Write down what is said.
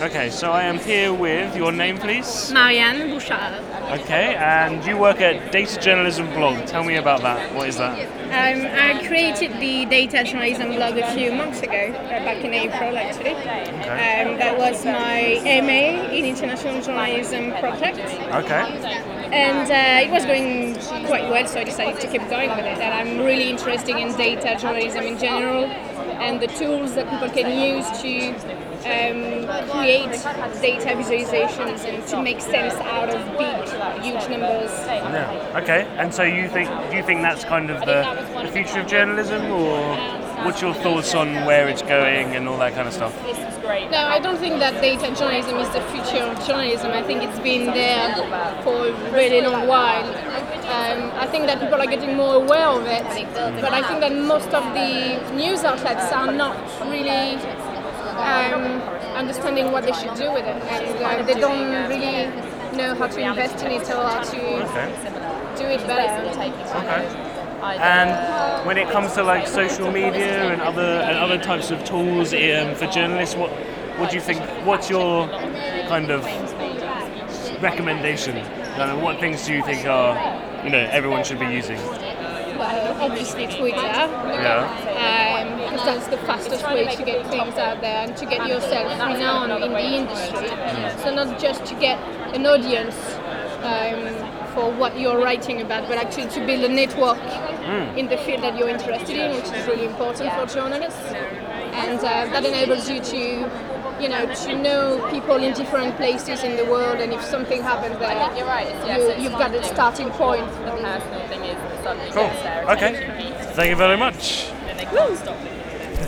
Okay, so I am here with your name, please. Marianne Bouchard. Okay, and you work at Data Journalism Blog. Tell me about that. What is that? Um, I created the data journalism blog a few months ago, uh, back in April actually. Um, that was my MA in International Journalism project. Okay. And uh, it was going quite well, so I decided to keep going with it. And I'm really interested in data journalism in general and the tools that people can use to um, create data visualizations and to make sense out of big, huge numbers. Yeah. Okay. And so you think do you think that's kind of the, the future of journalism, or what's your thoughts on where it's going and all that kind of stuff? No, I don't think that data journalism is the future of journalism. I think it's been there for a really long while. Um, I think that people are getting more aware of it, but I think that most of the news outlets are not really um, understanding what they should do with it, and uh, they don't really know how to invest in it or how to Okay. do it better. Okay. And when it comes to like social media and other and other types of tools um, for journalists, what what do you think? What's your kind of recommendation? Of what things do you think are you know everyone should be using? Well, obviously Twitter. Yeah. because that's the fastest way to get things out there and to get yourself renowned in the industry. So not just to get an audience um, for what you're writing about, but actually to build a network in the field that you're interested in, which is really important for journalists. And uh, that enables you to, you know, to know people in different places in the world, and if something happens there, You're right. It's, you, you've got a starting point. the personal thing is that suddenly Cool. gets there. Okay. Thank you very much.